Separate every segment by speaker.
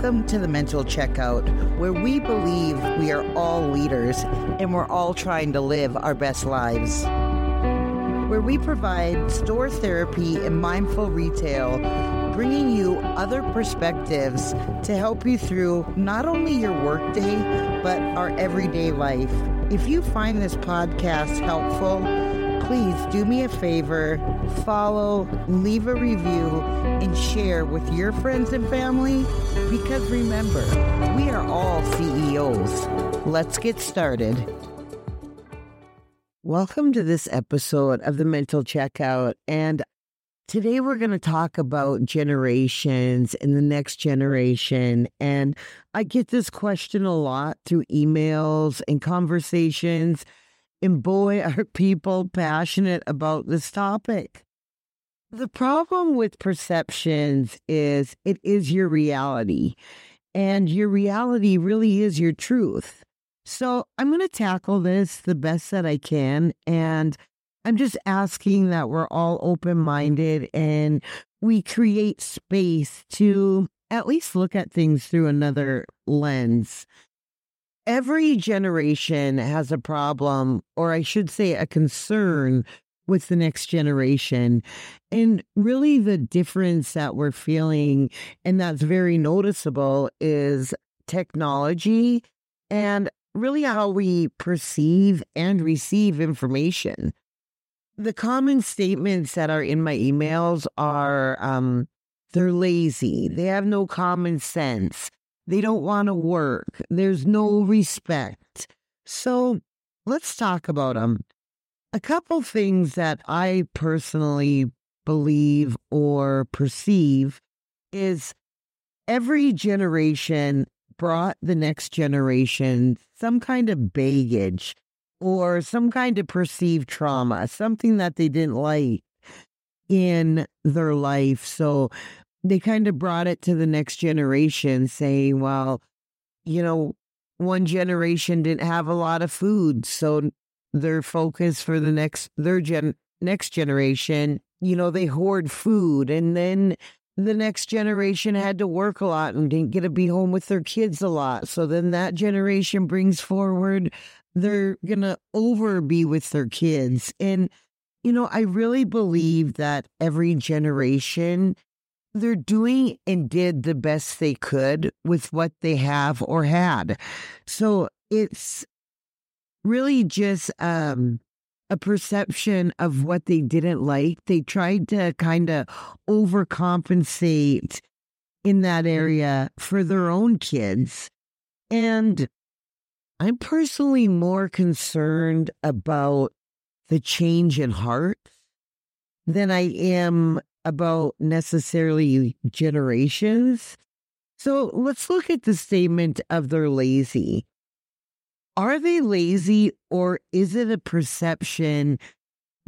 Speaker 1: Welcome to the Mental Checkout, where we believe we are all leaders and we're all trying to live our best lives. Where we provide store therapy and mindful retail, bringing you other perspectives to help you through not only your workday, but our everyday life. If you find this podcast helpful, please do me a favor, follow, leave a review, and share with your friends and family. Because remember, we are all CEOs. Let's get started. Welcome to this episode of the Mental Checkout. And today we're going to talk about generations and the next generation. And I get this question a lot through emails and conversations. And boy, are people passionate about this topic. The problem with perceptions is it is your reality, and your reality really is your truth. So I'm going to tackle this the best that I can. And I'm just asking that we're all open minded and we create space to at least look at things through another lens every generation has a problem, or I should say, a concern with the next generation. And really, the difference that we're feeling, and that's very noticeable, is technology and really how we perceive and receive information. The common statements that are in my emails are um, they're lazy, they have no common sense, they don't want to work. There's no respect. So let's talk about them. A couple things that I personally believe or perceive is every generation brought the next generation some kind of baggage or some kind of perceived trauma, something that they didn't like in their life. So they kind of brought it to the next generation, saying, well, you know, one generation didn't have a lot of food. So their focus for the next, their gen, next generation, you know, they hoard food. And then the next generation had to work a lot and didn't get to be home with their kids a lot. So then that generation brings forward, they're to over be with their kids. And, you know, I really believe that every generation they're doing and did the best they could with what they have or had. So it's really just um, a perception of what they didn't like. They tried to kind of overcompensate in that mm-hmm. area for their own kids. And I'm personally more concerned about the change in heart than I am about necessarily generations. So let's look at the statement of they're lazy. Are they lazy or is it a perception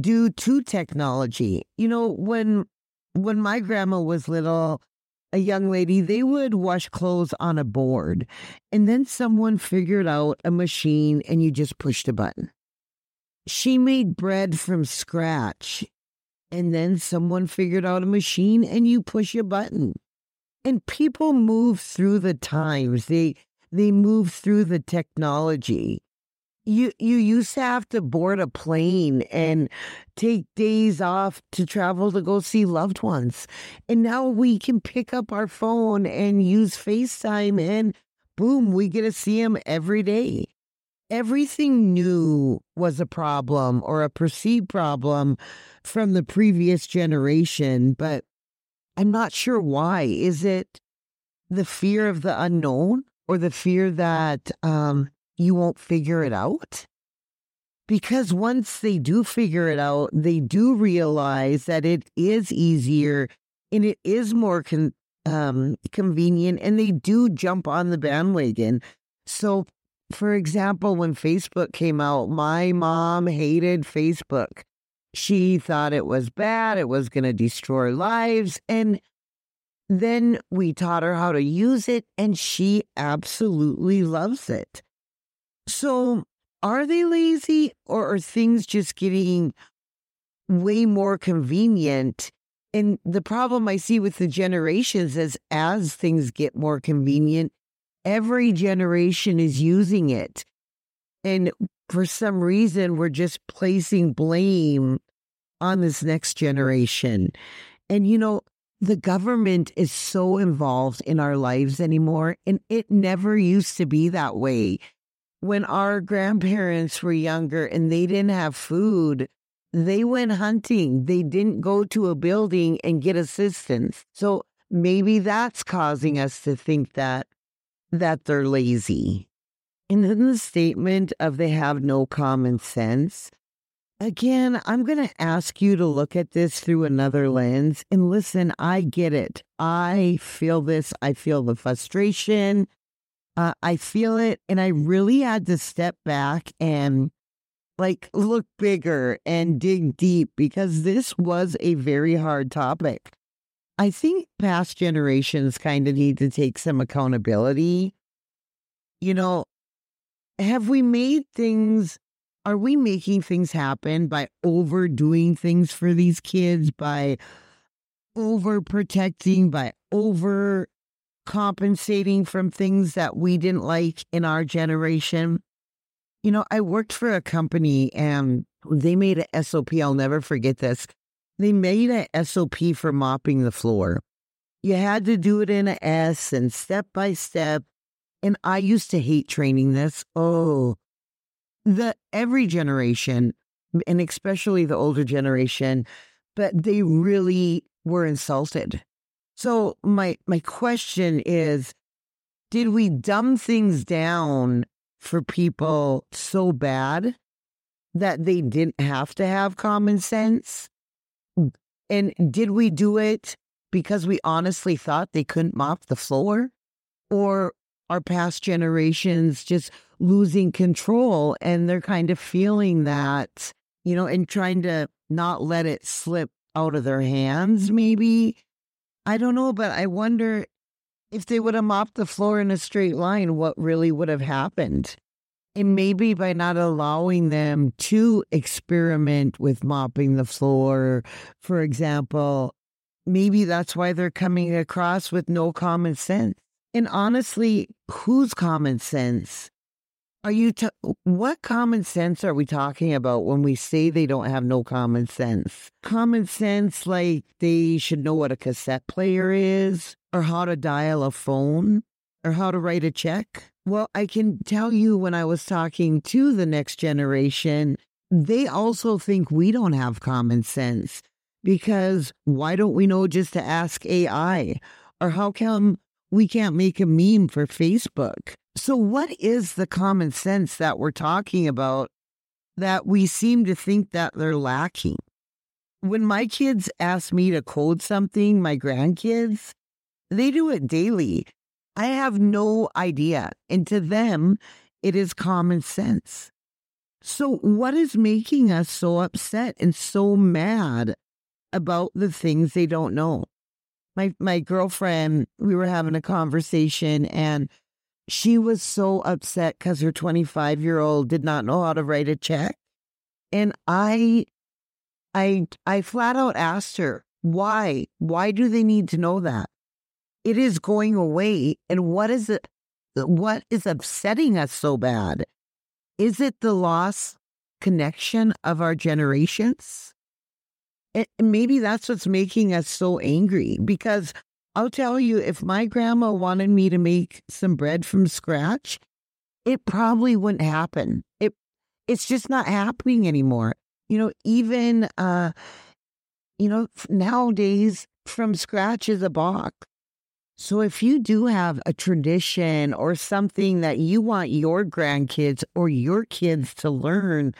Speaker 1: due to technology? You know, when when my grandma was little, a young lady, they would wash clothes on a board. And then someone figured out a machine and you just pushed a button. She made bread from scratch and then someone figured out a machine and you push a button. And people move through the times. They they move through the technology. You you used to have to board a plane and take days off to travel to go see loved ones. And now we can pick up our phone and use FaceTime and boom, we get to see them every day everything new was a problem or a perceived problem from the previous generation, but I'm not sure why. Is it the fear of the unknown or the fear that um, you won't figure it out? Because once they do figure it out, they do realize that it is easier and it is more con- um, convenient, and they do jump on the bandwagon. So for example, when Facebook came out, my mom hated Facebook. She thought it was bad, it was going to destroy lives. And then we taught her how to use it, and she absolutely loves it. So, are they lazy, or are things just getting way more convenient And the problem I see with the generations is as things get more convenient, every generation is using it. And for some reason, we're just placing blame on this next generation. And, you know, the government is so involved in our lives anymore, and it never used to be that way. When our grandparents were younger and they didn't have food, they went hunting. They didn't go to a building and get assistance. So maybe that's causing us to think that that they're lazy. And then the statement of they have no common sense. Again, I'm going to ask you to look at this through another lens. And listen, I get it. I feel this. I feel the frustration. Uh, I feel it. And I really had to step back and like look bigger and dig deep because this was a very hard topic. I think past generations kind of need to take some accountability. You know, have we made things, are we making things happen by overdoing things for these kids, by overprotecting, by over compensating from things that we didn't like in our generation? You know, I worked for a company and they made a SOP. I'll never forget this. They made a SOP for mopping the floor. You had to do it in an S and step by step. And I used to hate training this. Oh, the every generation, and especially the older generation, but they really were insulted. So my my question is, did we dumb things down for people so bad that they didn't have to have common sense? And did we do it because we honestly thought they couldn't mop the floor? Or our past generations just losing control and they're kind of feeling that, you know, and trying to not let it slip out of their hands, maybe? I don't know, but I wonder if they would have mopped the floor in a straight line, what really would have happened? And maybe by not allowing them to experiment with mopping the floor, for example, maybe that's why they're coming across with no common sense. And honestly, whose common sense? Are you, t- what common sense are we talking about when we say they don't have no common sense? Common sense, like they should know what a cassette player is, or how to dial a phone, or how to write a check? Well, I can tell you when I was talking to the next generation, they also think we don't have common sense because why don't we know just to ask AI? Or how come we can't make a meme for Facebook. So, what is the common sense that we're talking about that we seem to think that they're lacking? When my kids ask me to code something, my grandkids, they do it daily. I have no idea. And to them, it is common sense. So, what is making us so upset and so mad about the things they don't know? my my girlfriend, we were having a conversation and she was so upset because her 25 year old did not know how to write a check. And I I I flat out asked her, why? Why do they need to know that? It is going away. And what is it what is upsetting us so bad? Is it the loss connection of our generations? And maybe that's what's making us so angry because I'll tell you, if my grandma wanted me to make some bread from scratch, it probably wouldn't happen. It it's just not happening anymore. You know, even uh you know, nowadays from scratch is a box. So if you do have a tradition or something that you want your grandkids or your kids to learn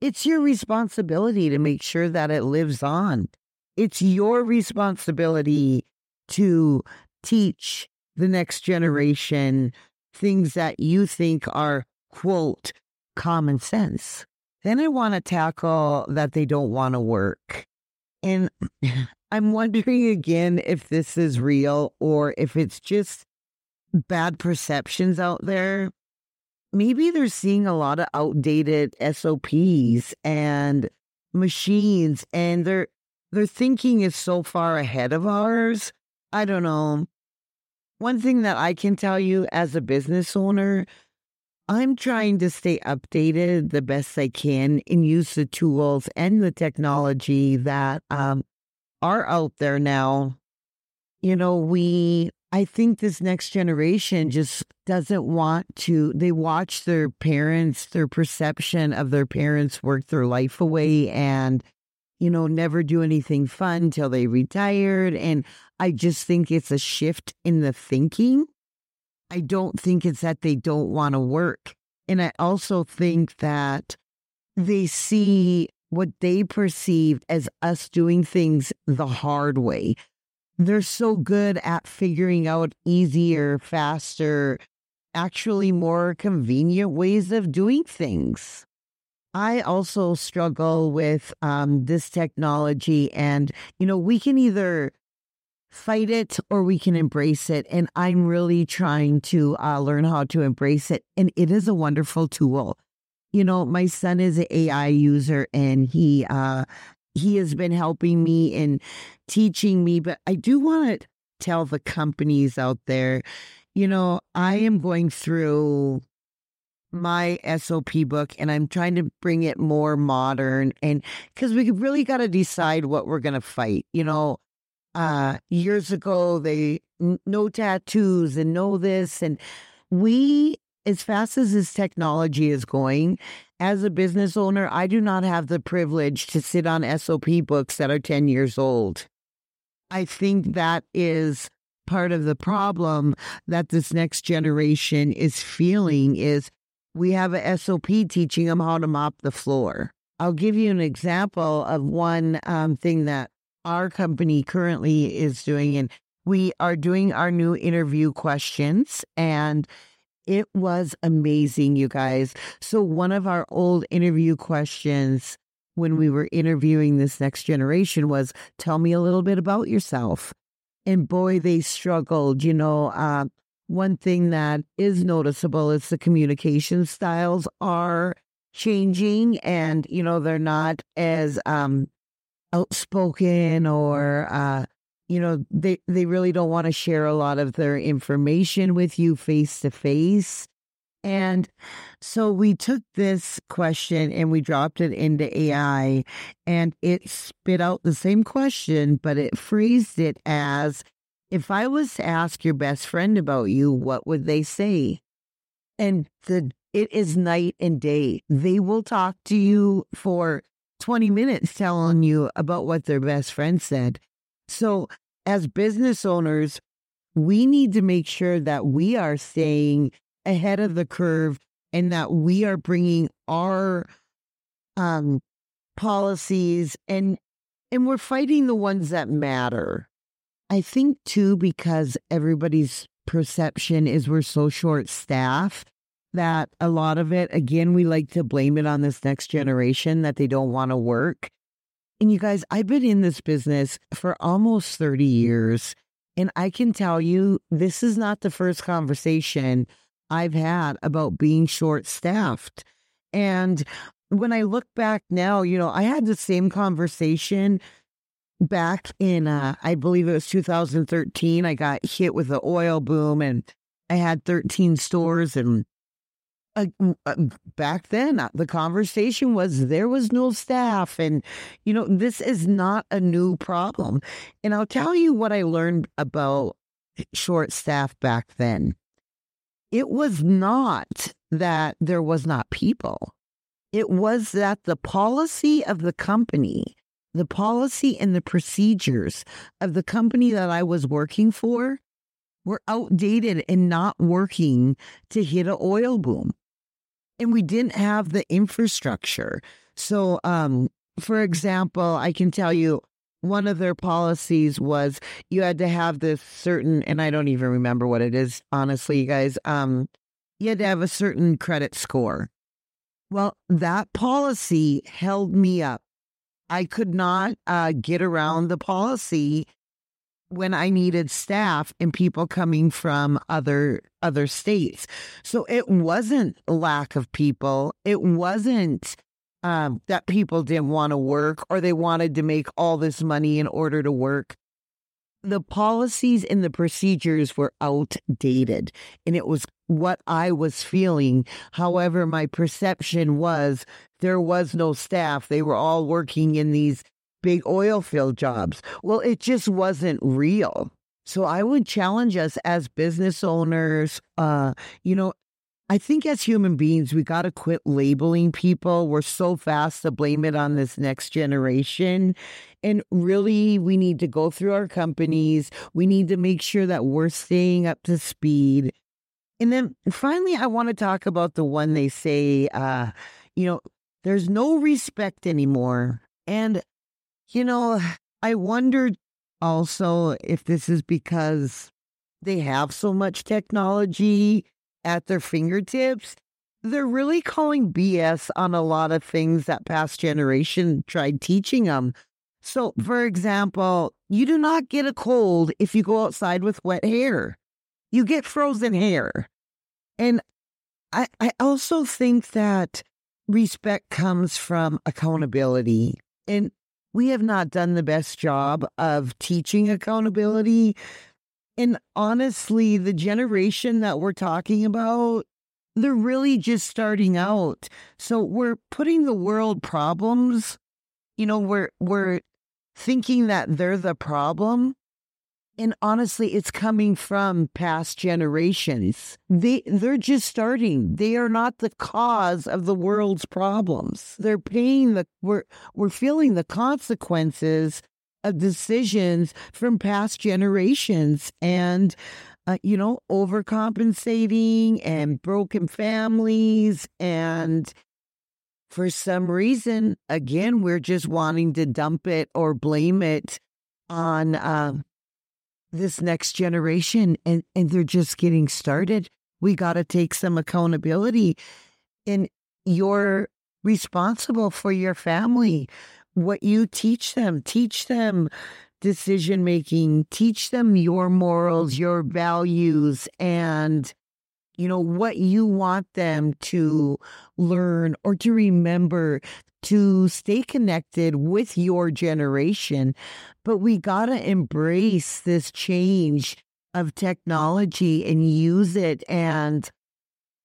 Speaker 1: it's your responsibility to make sure that it lives on. It's your responsibility to teach the next generation things that you think are, quote, common sense. Then I want to tackle that they don't want to work. And I'm wondering again if this is real or if it's just bad perceptions out there maybe they're seeing a lot of outdated SOPs and machines and they're their thinking is so far ahead of ours. I don't know. One thing that I can tell you as a business owner, I'm trying to stay updated the best I can and use the tools and the technology that um, are out there now. You know, we, I think this next generation just doesn't want to, they watch their parents, their perception of their parents work their life away and you know, never do anything fun till they retired. And I just think it's a shift in the thinking. I don't think it's that they don't want to work. And I also think that they see what they perceived as us doing things the hard way. They're so good at figuring out easier, faster, actually more convenient ways of doing things. I also struggle with um, this technology, and you know, we can either fight it or we can embrace it. And I'm really trying to uh, learn how to embrace it. And it is a wonderful tool. You know, my son is an AI user, and he uh, he has been helping me and teaching me. But I do want to tell the companies out there, you know, I am going through my SOP book and I'm trying to bring it more modern and cuz we really got to decide what we're going to fight. You know, uh years ago they no tattoos and no this and we as fast as this technology is going as a business owner, I do not have the privilege to sit on SOP books that are 10 years old. I think that is part of the problem that this next generation is feeling is we have a SOP teaching them how to mop the floor. I'll give you an example of one um, thing that our company currently is doing, and we are doing our new interview questions, and it was amazing, you guys. So, one of our old interview questions when we were interviewing this next generation was tell me a little bit about yourself. And boy, they struggled. You know, uh, one thing that is noticeable is the communication styles are changing and you know they're not as um outspoken or uh you know they they really don't want to share a lot of their information with you face to face. And so we took this question and we dropped it into AI and it spit out the same question but it phrased it as if I was to ask your best friend about you, what would they say? And the it is night and day. They will talk to you for 20 minutes telling you about what their best friend said. So, as business owners, we need to make sure that we are staying ahead of the curve and that we are bringing our um, policies and and we're fighting the ones that matter. I think too, because everybody's perception is we're so short staffed that a lot of it, again, we like to blame it on this next generation that they don't want to work. And you guys, I've been in this business for almost 30 years. And I can tell you, this is not the first conversation I've had about being short staffed. And when I look back now, you know, I had the same conversation back in, uh, I believe it was 2013, I got hit with the oil boom and I had 13 stores. And uh, uh, back then, uh, the conversation was there was no staff. And, you know, this is not a new problem. And I'll tell you what I learned about short staff back then. It was not that there was not people. It was that the policy of the company the policy and the procedures of the company that I was working for were outdated and not working to hit an oil boom. And we didn't have the infrastructure. So, um, for example, I can tell you one of their policies was you had to have this certain, and I don't even remember what it is, honestly, you guys. Um, you had to have a certain credit score. Well, that policy held me up I could not uh, get around the policy when I needed staff and people coming from other other states. So it wasn't lack of people. It wasn't um, that people didn't want to work or they wanted to make all this money in order to work. The policies and the procedures were outdated, and it was what I was feeling. However, my perception was there was no staff. They were all working in these big oil field jobs. Well, it just wasn't real. So I would challenge us as business owners, uh, you know, I think as human beings, we got to quit labeling people. We're so fast to blame it on this next generation. And really, we need to go through our companies. We need to make sure that we're staying up to speed. And then finally, I want to talk about the one they say, uh, you know, there's no respect anymore. And, you know, I wondered also if this is because they have so much technology at their fingertips, they're really calling BS on a lot of things that past generation tried teaching them. So, for example, you do not get a cold if you go outside with wet hair. You get frozen hair. And I, I also think that respect comes from accountability. And we have not done the best job of teaching accountability and honestly, the generation that we're talking about, they're really just starting out. So we're putting the world problems, you know, we're we're thinking that they're the problem. And honestly, it's coming from past generations. They they're just starting. They are not the cause of the world's problems. They're paying the we're we're feeling the consequences of decisions from past generations and uh, you know overcompensating and broken families and for some reason again we're just wanting to dump it or blame it on uh, this next generation and and they're just getting started we got to take some accountability and you're responsible for your family what you teach them. Teach them decision making, teach them your morals, your values, and you know what you want them to learn or to remember to stay connected with your generation but we got to embrace this change of technology and use it and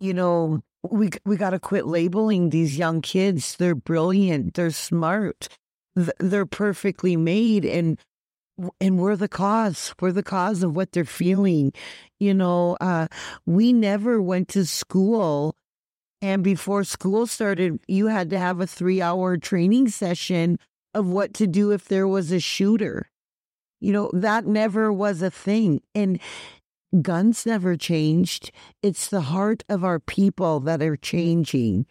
Speaker 1: you know we we got to quit labeling these young kids. They're brilliant. They're smart. They're perfectly made, and and we're the cause. We're the cause of what they're feeling. You know, uh, we never went to school, and before school started, you had to have a three-hour training session of what to do if there was a shooter. You know, that never was a thing. And Guns never changed. It's the heart of our people that are changing.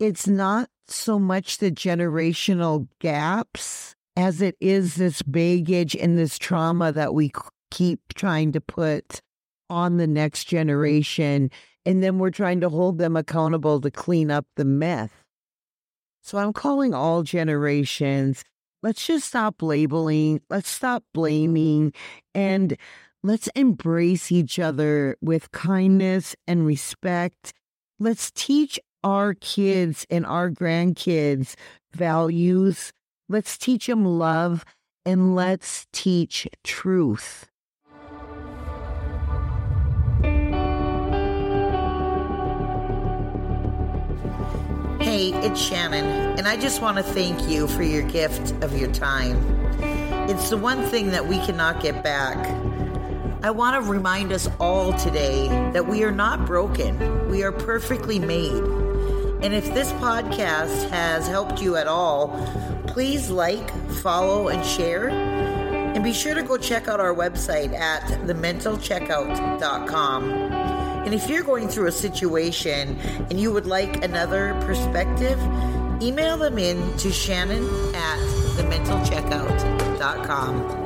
Speaker 1: It's not so much the generational gaps as it is this baggage and this trauma that we keep trying to put on the next generation. And then we're trying to hold them accountable to clean up the myth. So I'm calling all generations. Let's just stop labeling. Let's stop blaming. And Let's embrace each other with kindness and respect. Let's teach our kids and our grandkids values. Let's teach them love and let's teach truth.
Speaker 2: Hey, it's Shannon, and I just want to thank you for your gift of your time. It's the one thing that we cannot get back. I want to remind us all today that we are not broken, we are perfectly made. And if this podcast has helped you at all, please like, follow, and share. And be sure to go check out our website at thementalcheckout.com. And if you're going through a situation and you would like another perspective, email them in to Shannon at thementalcheckout.com.